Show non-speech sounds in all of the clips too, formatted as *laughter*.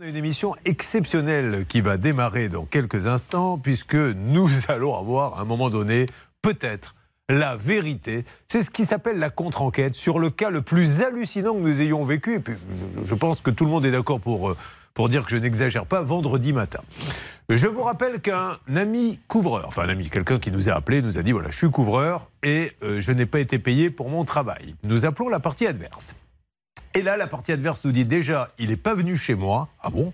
On a une émission exceptionnelle qui va démarrer dans quelques instants, puisque nous *laughs* allons avoir à un moment donné, peut-être, la vérité. C'est ce qui s'appelle la contre-enquête sur le cas le plus hallucinant que nous ayons vécu. Et puis, je, pense que tout le monde est d'accord pour, euh, pour dire que je n'exagère pas, vendredi matin. Je vous rappelle qu'un ami couvreur, enfin un ami, quelqu'un qui nous a appelé, nous a dit voilà, je suis couvreur et euh, je n'ai pas été payé pour mon travail. Nous appelons la partie adverse. Et là, la partie adverse nous dit déjà, il n'est pas venu chez moi. Ah bon?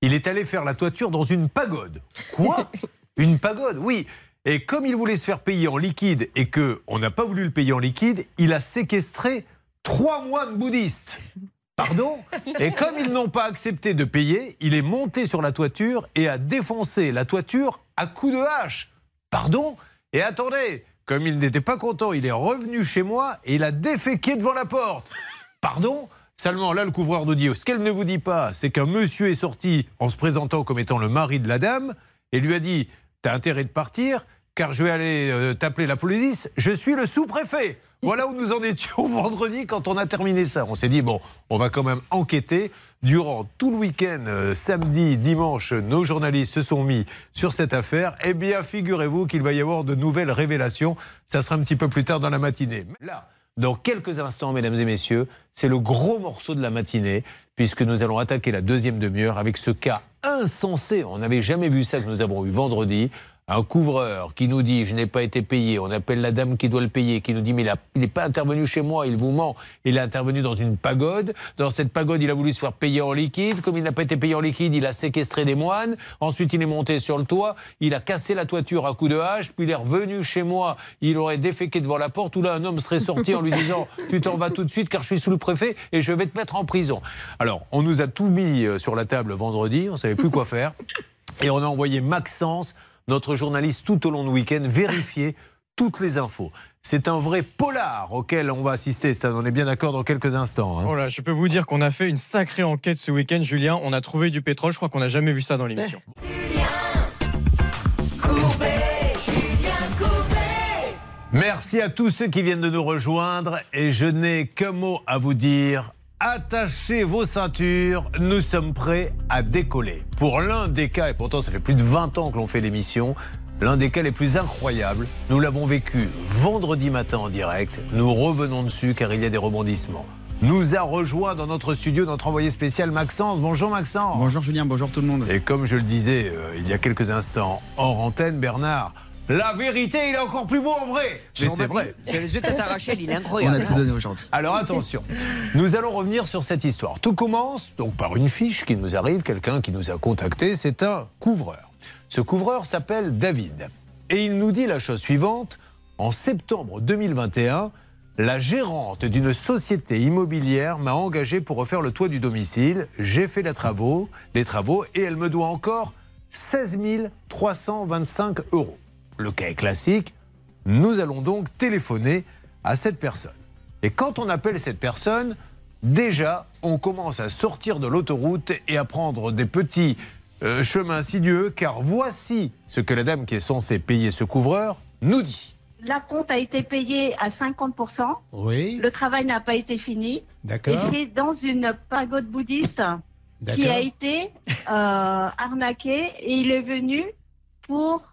Il est allé faire la toiture dans une pagode. Quoi? *laughs* Une pagode Oui. Et comme il voulait se faire payer en liquide et que on n'a pas voulu le payer en liquide, il a séquestré trois moines bouddhistes. Pardon? Et comme ils n'ont pas accepté de payer, il est monté sur la toiture et a défoncé la toiture à coups de hache. Pardon? Et attendez, comme il n'était pas content, il est revenu chez moi et il a déféqué devant la porte. Pardon? Seulement, là, le couvreur nous dit ce qu'elle ne vous dit pas, c'est qu'un monsieur est sorti en se présentant comme étant le mari de la dame et lui a dit T'as intérêt de partir, car je vais aller euh, t'appeler la police, je suis le sous-préfet. *laughs* Voilà où nous en étions *laughs* vendredi quand on a terminé ça. On s'est dit, bon, on va quand même enquêter. Durant tout le week-end, euh, samedi, dimanche, nos journalistes se sont mis sur cette affaire. Eh bien, figurez-vous qu'il va y avoir de nouvelles révélations. Ça sera un petit peu plus tard dans la matinée. Là, dans quelques instants, mesdames et messieurs, c'est le gros morceau de la matinée, puisque nous allons attaquer la deuxième demi-heure avec ce cas insensé. On n'avait jamais vu ça que nous avons eu vendredi un couvreur qui nous dit je n'ai pas été payé, on appelle la dame qui doit le payer, qui nous dit mais il n'est pas intervenu chez moi, il vous ment, il est intervenu dans une pagode. Dans cette pagode, il a voulu se faire payer en liquide. Comme il n'a pas été payé en liquide, il a séquestré des moines. Ensuite, il est monté sur le toit, il a cassé la toiture à coups de hache, puis il est revenu chez moi, il aurait déféqué devant la porte où là un homme serait sorti en lui disant *laughs* tu t'en vas tout de suite car je suis sous le préfet et je vais te mettre en prison. Alors, on nous a tout mis euh, sur la table vendredi, on ne savait plus quoi faire. Et on a envoyé Maxence notre journaliste tout au long du week-end, vérifier toutes les infos. C'est un vrai polar auquel on va assister, ça, on est bien d'accord dans quelques instants. Hein. Voilà, je peux vous dire qu'on a fait une sacrée enquête ce week-end, Julien. On a trouvé du pétrole, je crois qu'on n'a jamais vu ça dans l'émission. Merci à tous ceux qui viennent de nous rejoindre et je n'ai qu'un mot à vous dire attachez vos ceintures, nous sommes prêts à décoller. Pour l'un des cas, et pourtant ça fait plus de 20 ans que l'on fait l'émission, l'un des cas les plus incroyables, nous l'avons vécu vendredi matin en direct, nous revenons dessus car il y a des rebondissements. Nous a rejoint dans notre studio notre envoyé spécial Maxence. Bonjour Maxence. Bonjour Julien, bonjour tout le monde. Et comme je le disais euh, il y a quelques instants hors antenne, Bernard, la vérité, il est encore plus beau en vrai. Mais c'est vrai. C'est les yeux Rachel, il est incroyable. On a tout donné aujourd'hui. Alors attention, nous allons revenir sur cette histoire. Tout commence donc par une fiche qui nous arrive, quelqu'un qui nous a contacté, c'est un couvreur. Ce couvreur s'appelle David. Et il nous dit la chose suivante. En septembre 2021, la gérante d'une société immobilière m'a engagé pour refaire le toit du domicile. J'ai fait les travaux, les travaux et elle me doit encore 16 325 euros. Le cas est classique. Nous allons donc téléphoner à cette personne. Et quand on appelle cette personne, déjà, on commence à sortir de l'autoroute et à prendre des petits euh, chemins sinueux, car voici ce que la dame qui est censée payer ce couvreur nous dit. La compte a été payée à 50%. Oui. Le travail n'a pas été fini. D'accord. Et c'est dans une pagode bouddhiste qui a été euh, arnaqué et il est venu pour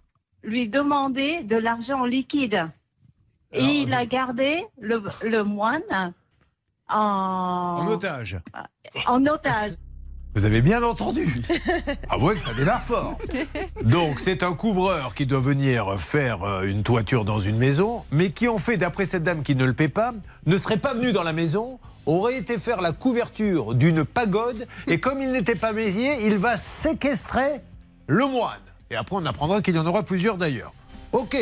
lui demander de l'argent liquide. et il a gardé le, le moine en... En otage. En otage. Vous avez bien entendu. *laughs* Avouez que ça démarre fort. Donc, c'est un couvreur qui doit venir faire euh, une toiture dans une maison, mais qui, en fait, d'après cette dame qui ne le paie pas, ne serait pas venu dans la maison, aurait été faire la couverture d'une pagode, et comme il n'était pas payé, il va séquestrer le moine. Et après, on apprendra qu'il y en aura plusieurs d'ailleurs. Ok,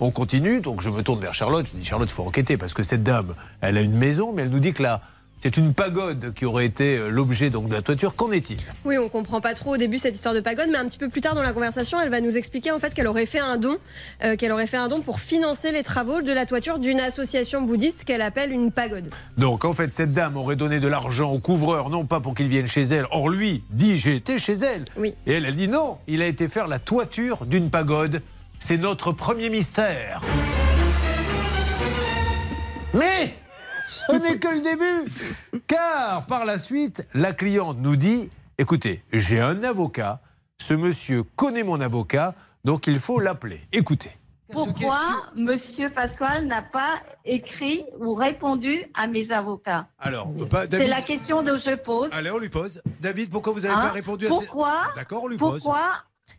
on continue. Donc, je me tourne vers Charlotte. Je dis Charlotte, il faut enquêter parce que cette dame, elle a une maison, mais elle nous dit que là, c'est une pagode qui aurait été euh, l'objet donc de la toiture. Qu'en est-il? Oui, on comprend pas trop au début cette histoire de pagode, mais un petit peu plus tard dans la conversation, elle va nous expliquer en fait qu'elle aurait fait un don, euh, qu'elle aurait fait un don pour financer les travaux de la toiture d'une association bouddhiste qu'elle appelle une pagode. Donc en fait, cette dame aurait donné de l'argent au couvreur, non pas pour qu'il vienne chez elle. Or lui dit j'ai été chez elle. Oui. Et elle a dit non, il a été faire la toiture d'une pagode. C'est notre premier mystère. Mais ce n'est que le début. Car par la suite, la cliente nous dit écoutez, j'ai un avocat, ce monsieur connaît mon avocat, donc il faut l'appeler. Écoutez. Pourquoi Monsieur Pasquale n'a pas écrit ou répondu à mes avocats Alors, bah, c'est la question que je pose. Allez, on lui pose. David, pourquoi vous n'avez pas hein répondu à Pourquoi D'accord, on lui pose. Pourquoi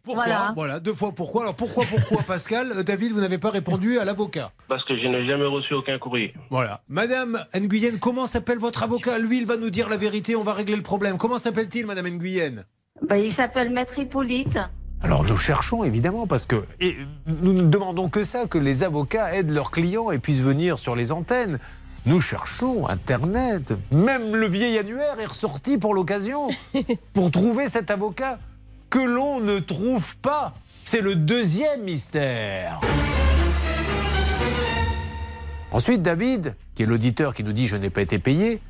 pourquoi voilà. deux fois pourquoi. Alors pourquoi, pourquoi, Pascal euh, David, vous n'avez pas répondu à l'avocat Parce que je n'ai jamais reçu aucun courrier. Voilà. Madame Nguyen, comment s'appelle votre avocat Lui, il va nous dire la vérité, on va régler le problème. Comment s'appelle-t-il, Madame Nguyen ben, Il s'appelle Maître Hippolyte. Alors nous cherchons évidemment parce que et nous ne demandons que ça, que les avocats aident leurs clients et puissent venir sur les antennes. Nous cherchons Internet. Même le vieil annuaire est ressorti pour l'occasion, *laughs* pour trouver cet avocat que l'on ne trouve pas. C'est le deuxième mystère. Ensuite, David, qui est l'auditeur qui nous dit je n'ai pas été payé,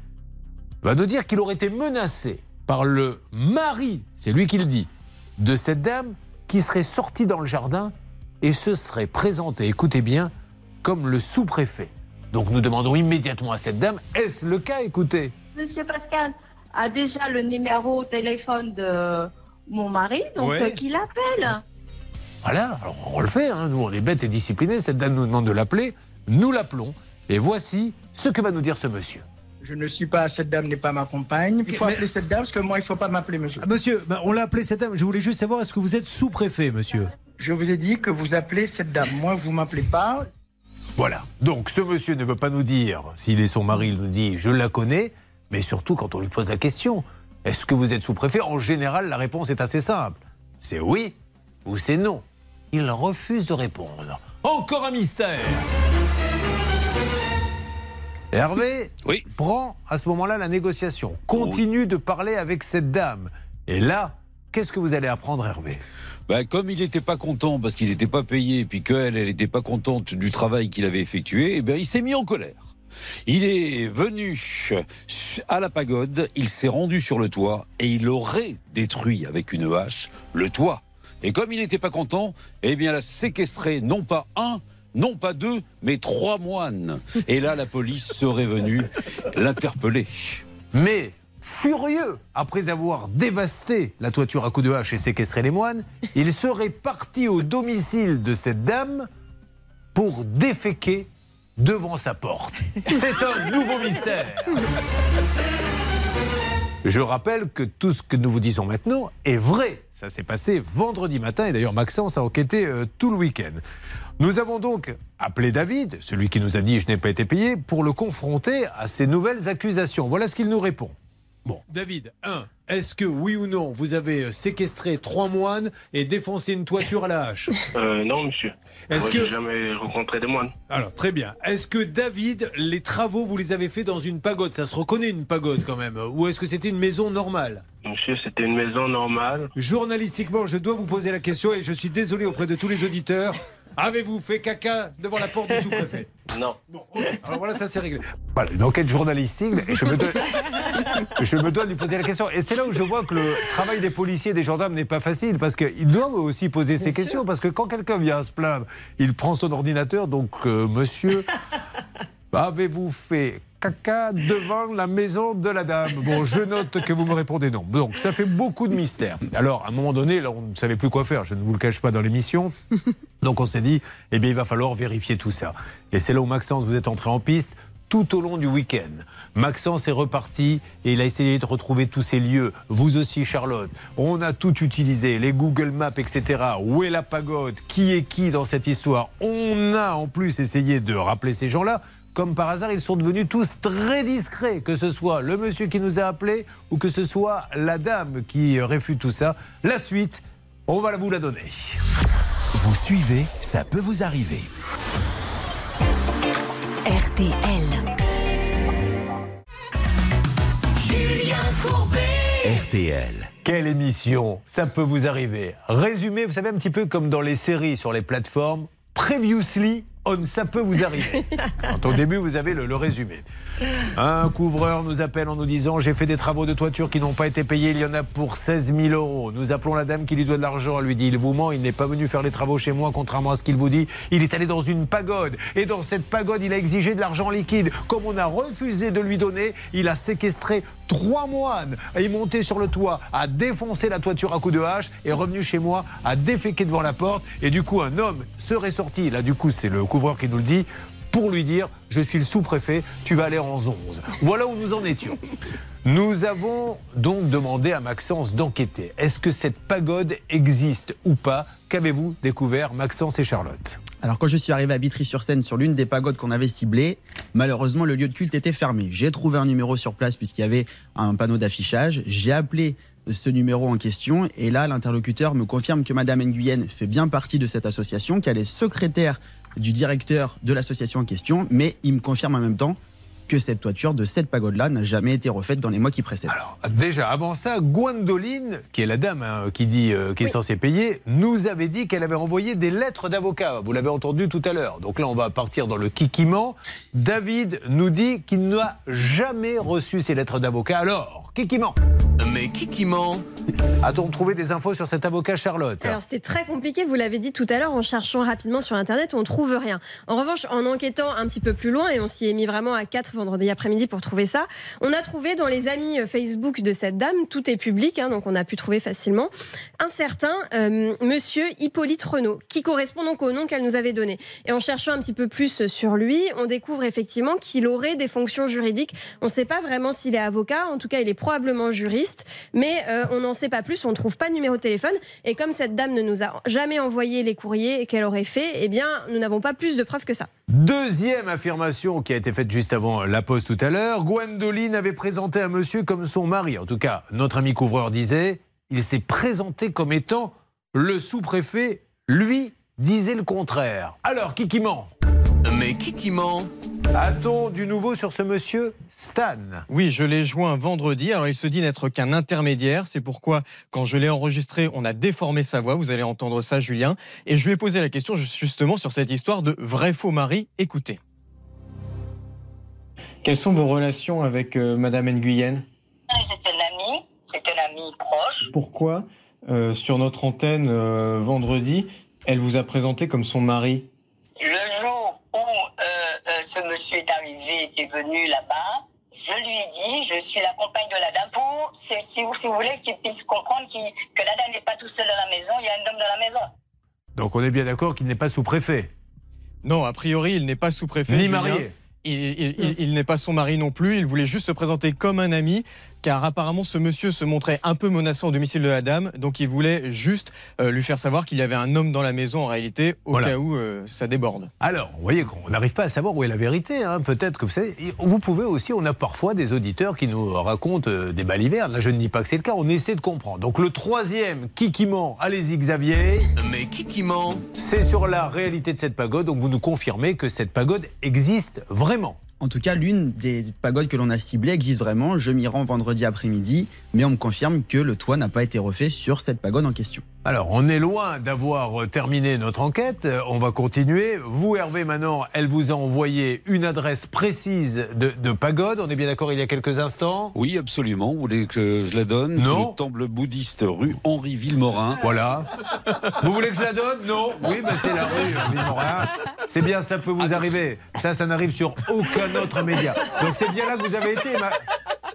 va nous dire qu'il aurait été menacé par le mari, c'est lui qui le dit, de cette dame qui serait sortie dans le jardin et se serait présentée, écoutez bien, comme le sous-préfet. Donc nous demandons immédiatement à cette dame, est-ce le cas? Écoutez. Monsieur Pascal a déjà le numéro téléphone de mon mari, donc euh, qu'il appelle. Voilà, alors on le fait, hein. nous on est bêtes et disciplinés, cette dame nous demande de l'appeler, nous l'appelons, et voici ce que va nous dire ce monsieur. Je ne suis pas, cette dame n'est pas ma compagne. Il faut appeler cette dame parce que moi, il ne faut pas m'appeler monsieur. Ah, monsieur, bah, on l'a appelé cette dame. Je voulais juste savoir, est-ce que vous êtes sous-préfet, monsieur? Je vous ai dit que vous appelez cette dame. Moi, vous m'appelez pas. Voilà. Donc, ce monsieur ne veut pas nous dire, s'il est son mari, il nous dit, je la connais, mais surtout quand on lui pose la question, est-ce que vous êtes sous-préfet? En général, la réponse est assez simple. C'est oui ou c'est non. Il refuse de répondre. Encore un mystère Hervé oui. prend à ce moment-là la négociation, continue de parler avec cette dame. Et là, qu'est-ce que vous allez apprendre, Hervé? Ben, comme il n'était pas content parce qu'il n'était pas payé, et puis qu'elle, elle n'était pas contente du travail qu'il avait effectué, eh ben, il s'est mis en colère. Il est venu à la pagode, il s'est rendu sur le toit et il aurait détruit avec une hache le toit. Et comme il n'était pas content, eh bien, il a séquestré non pas un, non pas deux, mais trois moines. Et là, la police serait venue l'interpeller. Mais furieux, après avoir dévasté la toiture à coups de hache et séquestré les moines, il serait parti au domicile de cette dame pour déféquer devant sa porte. C'est un nouveau mystère. Je rappelle que tout ce que nous vous disons maintenant est vrai. Ça s'est passé vendredi matin et d'ailleurs Maxence a enquêté euh, tout le week-end. Nous avons donc appelé David, celui qui nous a dit je n'ai pas été payé, pour le confronter à ces nouvelles accusations. Voilà ce qu'il nous répond. Bon, David, 1. Est-ce que oui ou non, vous avez euh, séquestré trois moines et défoncé une toiture à la hache? *laughs* Euh, Non, monsieur. Est-ce que jamais rencontré des moines Alors très bien. Est-ce que David, les travaux vous les avez faits dans une pagode? Ça se reconnaît une pagode quand même. Ou est-ce que c'était une maison normale? Monsieur, c'était une maison normale. Journalistiquement, je dois vous poser la question et je suis désolé auprès de tous les auditeurs. Avez-vous fait caca devant la porte du sous-préfet *laughs* Non. Bon, Alors voilà, ça c'est réglé. Voilà, une enquête journalistique, et je me, dois, *laughs* je me dois de lui poser la question. Et c'est là où je vois que le travail des policiers et des gendarmes n'est pas facile, parce qu'ils doivent aussi poser ces questions. Parce que quand quelqu'un vient se plaindre, il prend son ordinateur, donc euh, monsieur, *laughs* avez-vous fait caca devant la maison de la dame Bon, je note que vous me répondez non. Donc, ça fait beaucoup de mystères. Alors, à un moment donné, là, on ne savait plus quoi faire. Je ne vous le cache pas dans l'émission. *laughs* Donc, on s'est dit, eh bien, il va falloir vérifier tout ça. Et c'est là où Maxence, vous êtes entré en piste tout au long du week-end. Maxence est reparti et il a essayé de retrouver tous ces lieux. Vous aussi, Charlotte. On a tout utilisé, les Google Maps, etc. Où est la pagode Qui est qui dans cette histoire? On a en plus essayé de rappeler ces gens-là comme par hasard, ils sont devenus tous très discrets, que ce soit le monsieur qui nous a appelés ou que ce soit la dame qui réfute tout ça. La suite, on va vous la donner. Vous suivez, ça peut vous arriver. RTL. Julien Courbet. RTL. Quelle émission Ça peut vous arriver. Résumé, vous savez, un petit peu comme dans les séries sur les plateformes. Previously on, ça peut vous arriver. *laughs* Quand au début, vous avez le, le résumé. Un couvreur nous appelle en nous disant J'ai fait des travaux de toiture qui n'ont pas été payés, il y en a pour 16 000 euros. Nous appelons la dame qui lui doit de l'argent. Elle lui dit Il vous ment, il n'est pas venu faire les travaux chez moi, contrairement à ce qu'il vous dit. Il est allé dans une pagode. Et dans cette pagode, il a exigé de l'argent liquide. Comme on a refusé de lui donner, il a séquestré trois moines. Est monté sur le toit, a défoncé la toiture à coups de hache, est revenu chez moi, a déféqué devant la porte. Et du coup, un homme serait sorti. Là, du coup, c'est le couvreur qui nous le dit pour lui dire Je suis le sous-préfet, tu vas aller en 11. Voilà où nous en étions. Nous avons donc demandé à Maxence d'enquêter. Est-ce que cette pagode existe ou pas? Qu'avez-vous découvert, Maxence et Charlotte? Alors quand je suis arrivé à Vitry-sur-Seine sur l'une des pagodes qu'on avait ciblées, malheureusement le lieu de culte était fermé. J'ai trouvé un numéro sur place puisqu'il y avait un panneau d'affichage. J'ai appelé ce numéro en question et là l'interlocuteur me confirme que Madame Nguyen fait bien partie de cette association, qu'elle est secrétaire du directeur de l'association en question, mais il me confirme en même temps que cette toiture de cette pagode-là n'a jamais été refaite dans les mois qui précèdent. Alors, déjà, avant ça, Gwendoline, qui est la dame hein, qui dit euh, qui est censée payer, nous avait dit qu'elle avait envoyé des lettres d'avocat. Vous l'avez entendu tout à l'heure. Donc là, on va partir dans le kikiment. David nous dit qu'il n'a jamais reçu ces lettres d'avocat. Alors, kikiment Mais kikiment A-t-on trouvé des infos sur cet avocat Charlotte Alors c'était très compliqué, vous l'avez dit tout à l'heure, en cherchant rapidement sur Internet, on trouve rien. En revanche, en enquêtant un petit peu plus loin, et on s'y est mis vraiment à 4 vendredi après-midi pour trouver ça, on a trouvé dans les amis Facebook de cette dame, tout est public, hein, donc on a pu trouver facilement, un certain euh, monsieur Hippolyte Renault, qui correspond donc au nom qu'elle nous avait donné. Et en cherchant un petit peu plus sur lui, on découvre effectivement qu'il aurait des fonctions juridiques. On ne sait pas vraiment s'il est avocat, en tout cas il est probablement juriste, mais euh, on n'en sait pas plus, on ne trouve pas de numéro de téléphone. Et comme cette dame ne nous a jamais envoyé les courriers qu'elle aurait fait, eh bien nous n'avons pas plus de preuves que ça. Deuxième affirmation qui a été faite juste avant la pause tout à l'heure, Gwendoline avait présenté un monsieur comme son mari. En tout cas, notre ami couvreur disait, il s'est présenté comme étant le sous-préfet. Lui disait le contraire. Alors, qui qui ment? Mais qui qui ment A-t-on du nouveau sur ce monsieur Stan Oui, je l'ai joint vendredi. Alors, il se dit n'être qu'un intermédiaire. C'est pourquoi, quand je l'ai enregistré, on a déformé sa voix. Vous allez entendre ça, Julien. Et je lui ai posé la question justement sur cette histoire de vrai-faux mari. Écoutez. Quelles sont vos relations avec euh, Madame Nguyen? C'était un ami, c'était un ami proche. Pourquoi, euh, sur notre antenne euh, vendredi, elle vous a présenté comme son mari Le jour où euh, euh, ce monsieur est arrivé, est venu là-bas, je lui ai dit, je suis la compagne de la dame pour, si, si vous, si vous voulez, qu'il puisse comprendre que la dame n'est pas tout seul dans la maison, il y a un homme dans la maison. Donc on est bien d'accord qu'il n'est pas sous-préfet. Non, a priori, il n'est pas sous-préfet. Ni Julien. marié. Il, il- il- il n'est pas son mari non plus. Il voulait juste se présenter comme un ami, car apparemment ce monsieur se montrait un peu menaçant au domicile de la dame. Donc il voulait juste euh, lui faire savoir qu'il y avait un homme dans la maison en réalité, au Voilà. cas où euh, ça déborde. Alors, vous voyez qu'on n'arrive pas à savoir où est la vérité. hein. Peut-être que vous savez, vous pouvez aussi, on a parfois des auditeurs qui nous racontent euh, des balivernes. Là, je ne dis pas que c'est le cas, on essaie de comprendre. Donc, le troisième, qui qui ment? Allez-y, Xavier. Mais qui qui ment? C'est sur la réalité de cette pagode. Donc, vous nous confirmez que cette pagode existe vraiment. En tout cas, l'une des pagodes que l'on a ciblées existe vraiment. Je m'y rends vendredi après-midi, mais on me confirme que le toit n'a pas été refait sur cette pagode en question. Alors, on est loin d'avoir terminé notre enquête. On va continuer. Vous, Hervé, maintenant, elle vous a envoyé une adresse précise de, de pagode. On est bien d'accord il y a quelques instants? Oui, absolument. Vous voulez que je la donne? Non. le temple bouddhiste rue Henri Villemorin. Voilà. Vous voulez que je la donne? Non Oui, ben c'est la rue Villemorin. C'est bien, ça peut vous arriver. Ça, ça n'arrive sur aucun autre média. Donc c'est bien là que vous avez été, Ma-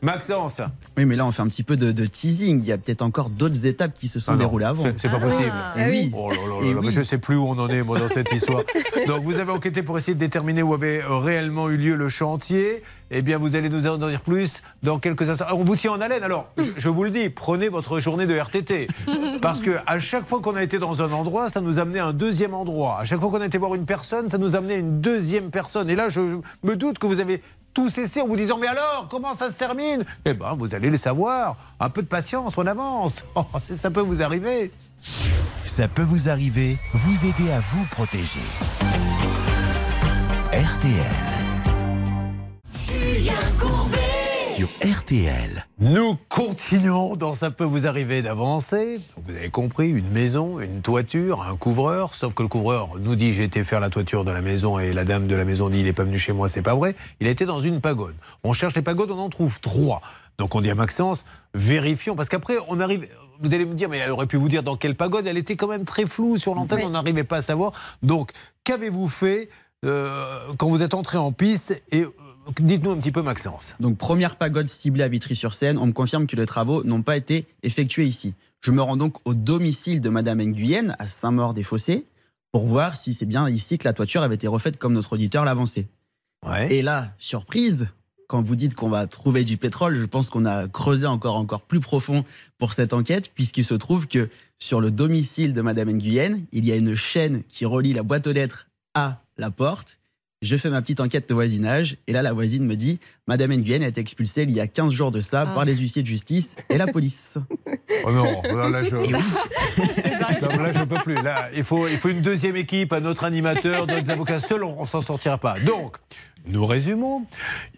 Maxence. Oui, mais là, on fait un petit peu de, de teasing. Il y a peut-être encore d'autres étapes qui se sont Ah déroulées avant. c'est- pas possible. Eh oui. Oh là là là Eh mais. Je sais plus où on en est, moi, dans cette histoire. *laughs* Donc, vous avez enquêté pour essayer de déterminer où avait euh, réellement eu lieu le chantier. Eh bien, vous allez nous en dire plus dans quelques instants. Ah, On vous tient en haleine. Alors, je, je vous le dis, prenez votre journée de RTT. *laughs* Parce que à chaque fois qu'on a été dans un endroit, ça nous amenait à un deuxième endroit. À chaque fois qu'on a été voir une personne, ça nous amenait à une deuxième personne. Et là, je me doute que vous avez tout cessé en vous disant Mais alors, comment ça se termine? Eh bien, vous allez le savoir. Un peu de patience, on avance. *laughs* Oh, ça peut vous arriver. Ça peut vous arriver, vous aider à vous protéger. RTL. Sur RTL. Nous continuons dans Ça peut vous arriver d'avancer. Vous avez compris, une maison, une toiture, un couvreur. Sauf que le couvreur nous dit j'ai été faire la toiture de la maison et la dame de la maison dit il n'est pas venu chez moi, c'est pas vrai. Il a été dans une pagode. On cherche les pagodes, on en trouve trois. Donc on dit à Maxence, vérifions, parce qu'après on arrive. Vous allez me dire, mais elle aurait pu vous dire dans quelle pagode. Elle était quand même très floue sur l'antenne, on n'arrivait pas à savoir. Donc qu'avez-vous fait euh, quand vous êtes entré en piste et euh, Dites-nous un petit peu, Maxence. Donc, première pagode ciblée à Vitry-sur-Seine. On me confirme que les travaux n'ont pas été effectués ici. Je me rends donc au domicile de Madame Nguyen, à Saint-Maur-des-Fossés, pour voir si c'est bien ici que la toiture avait été refaite comme notre auditeur l'avancé. Et là, surprise, quand vous dites qu'on va trouver du pétrole, je pense qu'on a creusé encore, encore plus profond pour cette enquête, puisqu'il se trouve que sur le domicile de Madame Nguyen, il y a une chaîne qui relie la boîte aux lettres à la porte je fais ma petite enquête de voisinage et là, la voisine me dit Madame Nguyen a été expulsée il y a 15 jours de ça Ah. par les huissiers de justice et la police. *laughs* Oh non, là je. *laughs* Non, là, je peux plus. Là, il faut, il faut une deuxième équipe, un autre animateur, d'autres avocats. Seul, on, on s'en sortira pas. Donc, nous résumons.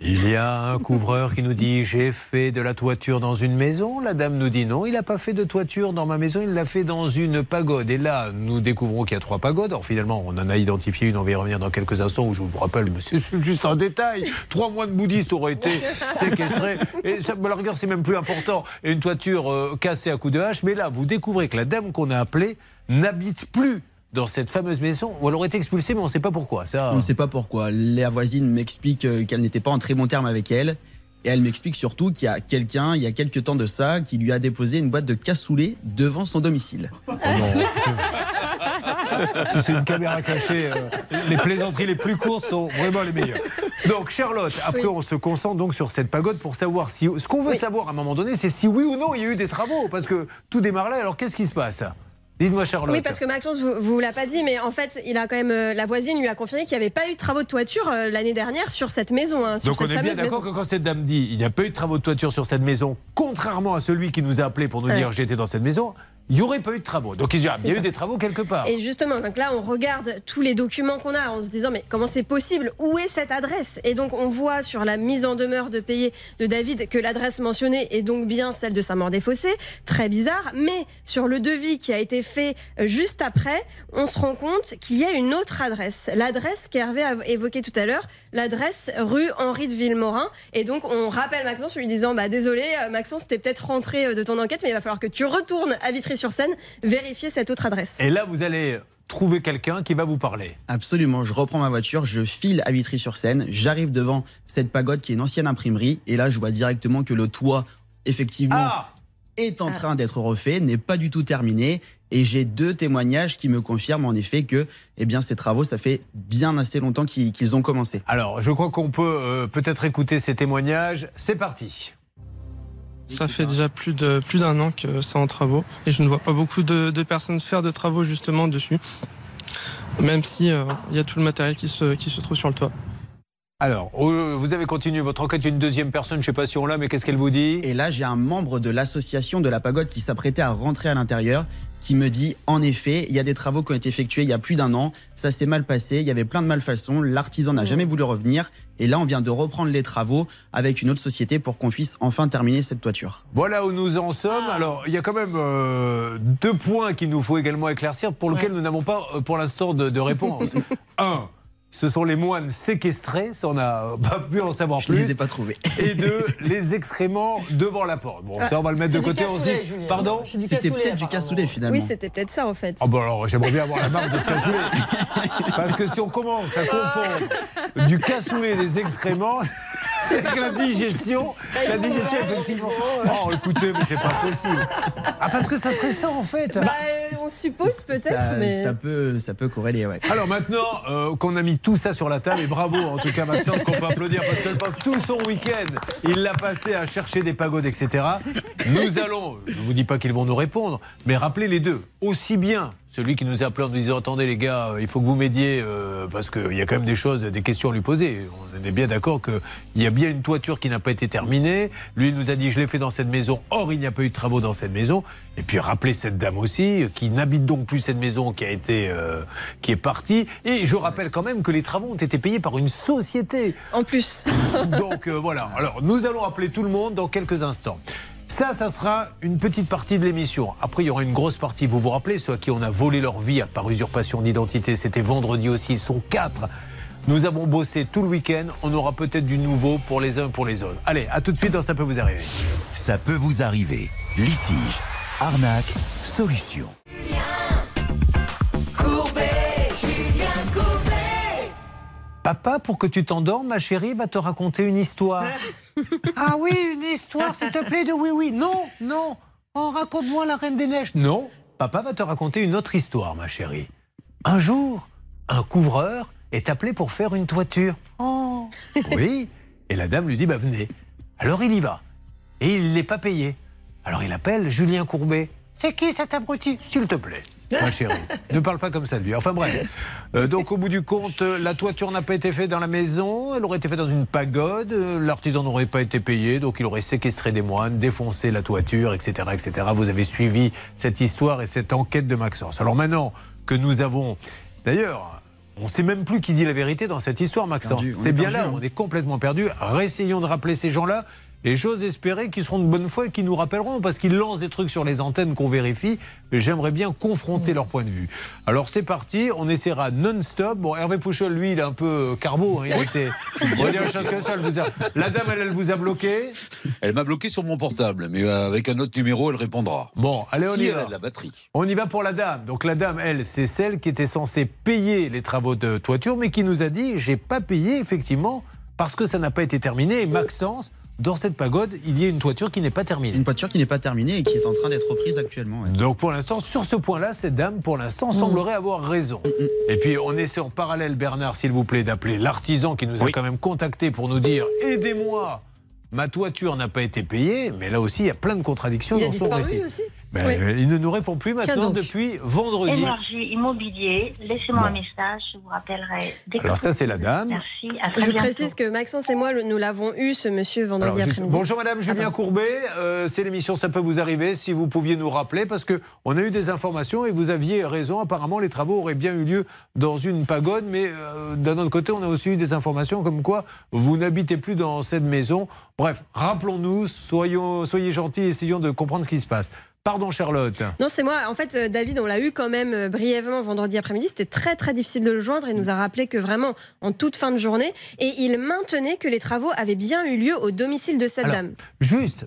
Il y a un couvreur qui nous dit j'ai fait de la toiture dans une maison. La dame nous dit non, il n'a pas fait de toiture dans ma maison, il l'a fait dans une pagode. Et là, nous découvrons qu'il y a trois pagodes. Alors finalement, on en a identifié une. On va y revenir dans quelques instants. Où je vous rappelle, mais c'est juste un détail. Trois mois de bouddhistes auraient été *laughs* séquestrés. Et ça, à la rigueur, c'est même plus important. Et une toiture euh, cassée à coups de hache. Mais là, vous découvrez que la dame qu'on a appelée n'habite plus dans cette fameuse maison où elle aurait été expulsée, mais on ne sait pas pourquoi. Ça... On ne sait pas pourquoi. La voisine m'explique euh, qu'elle n'était pas en très bon terme avec elle. Et elle m'explique surtout qu'il y a quelqu'un, il y a quelques temps de ça, qui lui a déposé une boîte de cassoulet devant son domicile. *laughs* Si c'est une caméra cachée, euh, les plaisanteries les plus courtes sont vraiment les meilleures. Donc Charlotte, après on se concentre donc sur cette pagode pour savoir si ce qu'on veut savoir à un moment donné, c'est si oui ou non il y a eu des travaux, parce que tout démarre là. Alors qu'est-ce qui se passe? Dites-moi Charlotte. Oui, parce que Maxence vous, l'a pas dit, mais en fait, il a quand même euh, la voisine lui a confirmé qu'il n'y avait pas eu de travaux de toiture euh, l'année dernière sur cette maison. hein, sur Donc on est bien d'accord que quand cette dame dit il n'y a pas eu de travaux de toiture sur cette maison, contrairement à celui qui nous a appelé pour nous Ouais. dire j'étais dans cette maison, il n'y aurait pas eu de travaux. Donc il ah, y a eu des travaux quelque part. Et justement, donc là, on regarde tous les documents qu'on a en se disant, mais comment c'est possible? Où est cette adresse? Et donc, on voit sur la mise en demeure de payer de David que l'adresse mentionnée est donc bien celle de Saint-Maur-des-Fossés. Très bizarre. Mais sur le devis qui a été fait euh, juste après, on se rend compte qu'il y a une autre adresse. L'adresse qu'Hervé a évoquée tout à l'heure, l'adresse rue Henri de Villemorin. Et donc, on rappelle Maxence en lui disant, bah désolé, euh, Maxence, t'es peut-être rentré euh, de ton enquête, mais il va falloir que tu retournes à Vitry-sur-Seine vérifier cette autre adresse. Et là vous allez trouver quelqu'un qui va vous parler. Absolument, je reprends ma voiture, je file à Vitry-sur-Seine, j'arrive devant cette pagode qui est une ancienne imprimerie, et là je vois directement que le toit, effectivement, Ah est en train d'être refait, n'est pas du tout terminé, et j'ai deux témoignages qui me confirment en effet que eh bien, ces travaux, ça fait bien assez longtemps qu'ils qu'ils ont commencé. Alors je crois qu'on peut euh, peut-être écouter ces témoignages. C'est parti. Ça fait déjà plus de plus d'un an que c'est en travaux. Et je ne vois pas beaucoup de, de personnes faire de travaux justement dessus, même si euh, il y a tout le matériel qui se qui se trouve sur le toit. Alors, euh, vous avez continué votre enquête, une deuxième personne, je ne sais pas si on l'a, mais qu'est-ce qu'elle vous dit? Et là, j'ai un membre de l'association de la pagode qui s'apprêtait à rentrer à l'intérieur, qui me dit en effet, il y a des travaux qui ont été effectués il y a plus d'un an, ça s'est mal passé, il y avait plein de malfaçons, l'artisan n'a jamais voulu revenir, et là, on vient de reprendre les travaux avec une autre société pour qu'on puisse enfin terminer cette toiture. Voilà où nous en sommes. Alors, il y a quand même euh, deux points qu'il nous faut également éclaircir, pour lesquels nous n'avons pas euh, pour l'instant de, de réponse. *laughs* Un, ce sont les moines séquestrés, ça on n'a *laughs* pas pu en savoir Je plus. ne les ai pas trouvés. *laughs* Et deux, les excréments devant la porte. Bon, ça on va le mettre de côté, on se dit. Pardon C'était peut-être du cassoulet finalement. Oui, c'était peut-être ça en fait. Ah bon alors j'aimerais bien avoir la marque de ce cassoulet. *laughs* Parce que si on commence à confondre du cassoulet et des excréments, la digestion, la digestion effectivement. Oh écoutez, mais c'est pas possible. Ah parce que ça serait ça en fait. Bah, on suppose peut-être, ça, mais. ça peut, ça peut corréler, ouais. Alors maintenant euh, qu'on a mis tout ça sur la table, et bravo en tout cas Maxence qu'on peut applaudir parce que le pauvre, tout son week-end, il l'a passé à chercher des pagodes, etc. Nous allons, je ne vous dis pas qu'ils vont nous répondre, mais rappelez les deux, aussi bien celui qui nous a appelé en nous disant attendez les gars, il faut que vous m'aidiez euh, parce qu'il y a quand même des choses, des questions à lui poser. On est bien d'accord qu'il y a bien une toiture qui n'a pas été terminée. Lui il nous a dit je l'ai fait dans cette maison. Or il n'y a pas eu de travaux dans cette maison. Et puis rappelez cette dame aussi qui n'habite donc plus cette maison qui a été euh, qui est partie. Et je rappelle quand même que les travaux ont été payés par une société. En plus. donc euh, voilà. Alors nous allons appeler tout le monde dans quelques instants. Ça, ça sera une petite partie de l'émission. Après, il y aura une grosse partie. Vous vous rappelez, ceux à qui on a volé leur vie par usurpation d'identité, c'était vendredi aussi. Ils sont quatre. Nous avons bossé tout le week-end. On aura peut-être du nouveau pour les uns pour les autres. Allez, à tout de suite dans Ça peut vous arriver. Ça peut vous arriver. Litige, arnaque, solution. Papa, pour que tu t'endormes, ma chérie va te raconter une histoire. *laughs* ah oui, une histoire, s'il te plaît, de oui, oui. Non, non. Oh, raconte-moi la Reine des Neiges. Non, papa va te raconter une autre histoire, ma chérie. Un jour, un couvreur est appelé pour faire une toiture. Oh. Oui. Et la dame lui dit, bah venez. Alors il y va. Et il ne l'est pas payé. Alors il appelle Julien Courbet. C'est qui cet abruti? S'il te plaît. Ma chérie, ne parle pas comme ça de lui. Enfin bref. Euh, donc au bout du compte, euh, la toiture n'a pas été faite dans la maison, elle aurait été faite dans une pagode, euh, l'artisan n'aurait pas été payé, donc il aurait séquestré des moines, défoncé la toiture, etc., etc. Vous avez suivi cette histoire et cette enquête de Maxence. Alors maintenant que nous avons... D'ailleurs, on ne sait même plus qui dit la vérité dans cette histoire, Maxence. C'est bien là, hein. on est complètement perdu. Réessayons de rappeler ces gens-là. Et j'ose espérer qu'ils seront de bonne foi et qu'ils nous rappelleront, parce qu'ils lancent des trucs sur les antennes qu'on vérifie, mais j'aimerais bien confronter leur point de vue. Alors c'est parti, on essaiera non-stop. Bon, Hervé Pouchol, lui, il est un peu carbo. hein, il était... On va dire une chose comme ça, elle vous a- La dame, elle, elle vous a bloqué. Elle m'a bloqué sur mon portable, mais euh, avec un autre numéro, elle répondra. Bon, allez, on si y elle va. a de la batterie. On y va pour la dame. Donc la dame, elle, c'est celle qui était censée payer les travaux de toiture, mais qui nous a dit j'ai pas payé effectivement parce que ça n'a pas été terminé. Et Maxence, dans cette pagode, il y a une toiture qui n'est pas terminée. Une toiture qui n'est pas terminée et qui est en train d'être reprise actuellement. ouais. Donc pour l'instant, sur ce point-là, cette dame, pour l'instant, semblerait avoir raison. Et puis on essaie en parallèle, Bernard, s'il vous plaît, d'appeler l'artisan qui nous a quand même contacté pour nous dire aidez-moi. Ma toiture n'a pas été payée, mais là aussi il y a plein de contradictions Il a dans son récit. aussi Ben, Oui. euh, Il ne nous répond plus maintenant depuis vendredi. Énergie Immobilier, laissez-moi un message, je vous rappellerai dès Alors ça, c'est la dame. Merci, à très Je bientôt. précise que Maxence et moi, nous l'avons eu, ce monsieur, vendredi après-midi. bonjour Madame Julien Courbet, Euh, c'est l'émission Ça peut vous arriver. Si vous pouviez nous rappeler, parce que on a eu des informations et vous aviez raison. Apparemment, les travaux auraient bien eu lieu dans une pagode, mais euh, d'un autre côté, on a aussi eu des informations comme quoi vous n'habitez plus dans cette maison. Bref, rappelons-nous, soyons, soyez gentils, essayons de comprendre ce qui se passe. Pardon Charlotte. Non, c'est moi. En fait, euh, David, on l'a eu quand même euh, brièvement vendredi après-midi. C'était très, très difficile de le joindre. Il nous a rappelé que vraiment, en toute fin de journée, et il maintenait que les travaux avaient bien eu lieu au domicile de cette Alors, dame. Juste,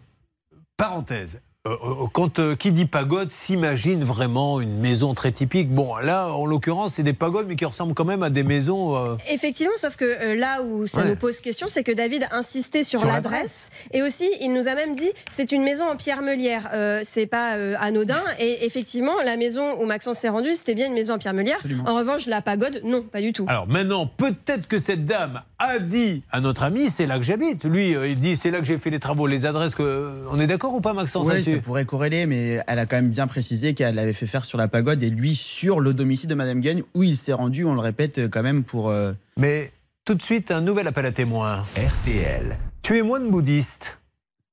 parenthèse. Euh, euh, quand euh, qui dit pagode s'imagine vraiment une maison très typique. Bon, là, en l'occurrence, c'est des pagodes, mais qui ressemblent quand même à des maisons. euh, Effectivement, sauf que euh, là où ça Ouais. nous pose question, c'est que David insistait sur, Sur l'adresse. Et aussi, il nous a même dit c'est une maison en pierre meulière. Euh, c'est pas euh, anodin. *laughs* Et effectivement, la maison où Maxence s'est rendu, c'était bien une maison en pierre meulière. En revanche, la pagode, non, pas du tout. Alors maintenant, peut-être que cette dame a dit à notre ami, c'est là que j'habite. Lui, euh, il dit, c'est là que j'ai fait les travaux, les adresses. Que... On est d'accord ou pas, Maxence Ouais, ça pourrait corréler, mais elle a quand même bien précisé qu'elle l'avait fait faire sur la pagode et lui sur le domicile de Madame Gagne où il s'est rendu, on le répète euh, quand même pour. euh, Mais tout de suite, un nouvel appel à témoins. RTL. Tu es moine bouddhiste.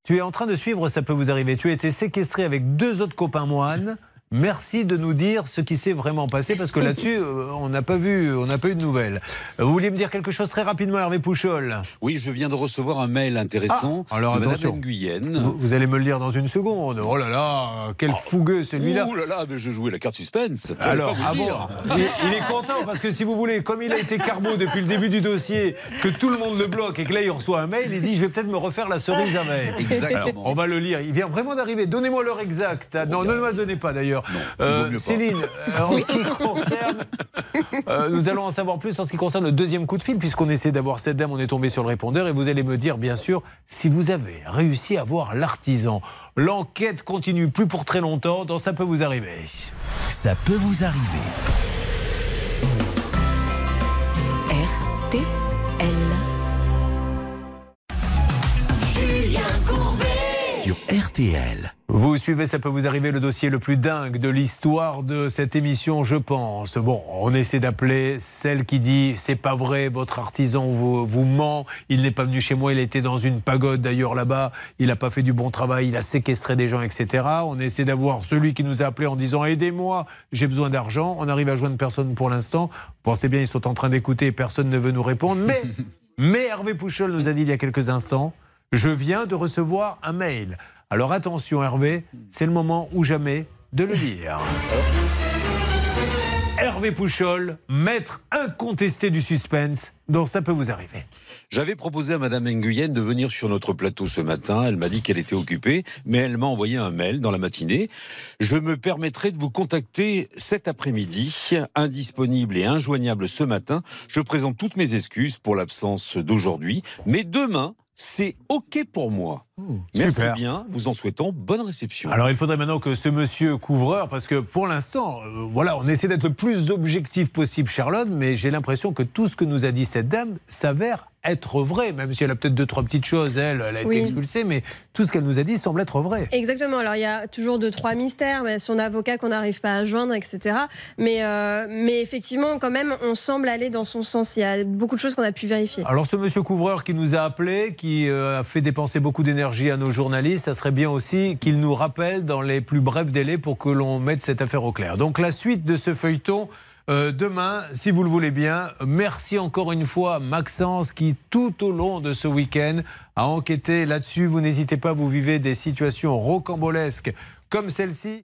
Tu es en train de suivre, ça peut vous arriver. Tu as été séquestré avec deux autres copains moines. Merci de nous dire ce qui s'est vraiment passé parce que là-dessus, *laughs* euh, on n'a pas vu, on n'a pas eu de nouvelles. Euh, Vous vouliez me dire quelque chose très rapidement, Hervé Pouchol? Oui, je viens de recevoir un mail intéressant Ah, alors de Madame attention. Nguyen. Vous, vous allez me le dire dans une seconde. Oh là là, quel fougueux celui-là. Ouh là là, mais je jouais la carte suspense. Alors, pas vous dire. il, il est content parce que si vous voulez, comme il a été carbo depuis le début du dossier, que tout le monde le bloque et que là il reçoit un mail, il dit je vais peut-être me refaire la cerise à mail. Exactement. Alors, on va le lire. Il vient vraiment d'arriver. Donnez-moi l'heure exacte. Ah, Non, ne me la donnez pas d'ailleurs. Euh. Céline, euh, en ce qui concerne, euh, nous allons en savoir plus en ce qui concerne le deuxième coup de fil, puisqu'on essaie d'avoir cette dame, on est tombé sur le répondeur et vous allez me dire bien sûr si vous avez réussi à voir l'artisan. L'enquête continue plus pour très longtemps, donc ça peut vous arriver. Ça peut vous arriver. Sur RTL. Vous suivez, ça peut vous arriver, le dossier le plus dingue de l'histoire de cette émission, je pense. Bon, on essaie d'appeler celle qui dit c'est pas vrai, votre artisan vous, vous ment, il n'est pas venu chez moi, il était dans une pagode d'ailleurs là-bas, il n'a pas fait du bon travail, il a séquestré des gens, etc. On essaie d'avoir celui qui nous a appelé en disant aidez-moi, j'ai besoin d'argent. On arrive à joindre personne pour l'instant. Pensez bien, ils sont en train d'écouter, personne ne veut nous répondre. Mais, *laughs* mais Hervé Pouchol nous a dit il y a quelques instants je viens de recevoir un mail. Alors attention Hervé, c'est le moment ou jamais de le lire. Hervé Pouchol, maître incontesté du suspense, dont ça peut vous arriver. J'avais proposé à Madame Nguyen de venir sur notre plateau ce matin. Elle m'a dit qu'elle était occupée, mais elle m'a envoyé un mail dans la matinée. Je me permettrai de vous contacter cet après-midi, indisponible et injoignable ce matin. Je présente toutes mes excuses pour l'absence d'aujourd'hui, mais demain, c'est OK pour moi. Merci super. bien, vous en souhaitant bonne réception. Alors il faudrait maintenant que ce monsieur couvreur, parce que pour l'instant, euh, voilà, on essaie d'être le plus objectif possible, Charlotte, mais j'ai l'impression que tout ce que nous a dit cette dame s'avère être vrai, même si elle a peut-être deux, trois petites choses, elle, elle a été Oui. expulsée, mais tout ce qu'elle nous a dit semble être vrai. Exactement. Alors il y a toujours deux trois mystères, mais son avocat qu'on n'arrive pas à joindre, etc. Mais euh, mais effectivement, quand même, on semble aller dans son sens. Il y a beaucoup de choses qu'on a pu vérifier. Alors ce monsieur couvreur qui nous a appelé, qui euh, a fait dépenser beaucoup d'énergie à nos journalistes, ça serait bien aussi qu'il nous rappelle dans les plus brefs délais pour que l'on mette cette affaire au clair. Donc la suite de ce feuilleton. euh, demain, si vous le voulez bien, merci encore une fois Maxence qui, tout au long de ce week-end, a enquêté là-dessus. Vous n'hésitez pas, vous vivez des situations rocambolesques comme celle-ci.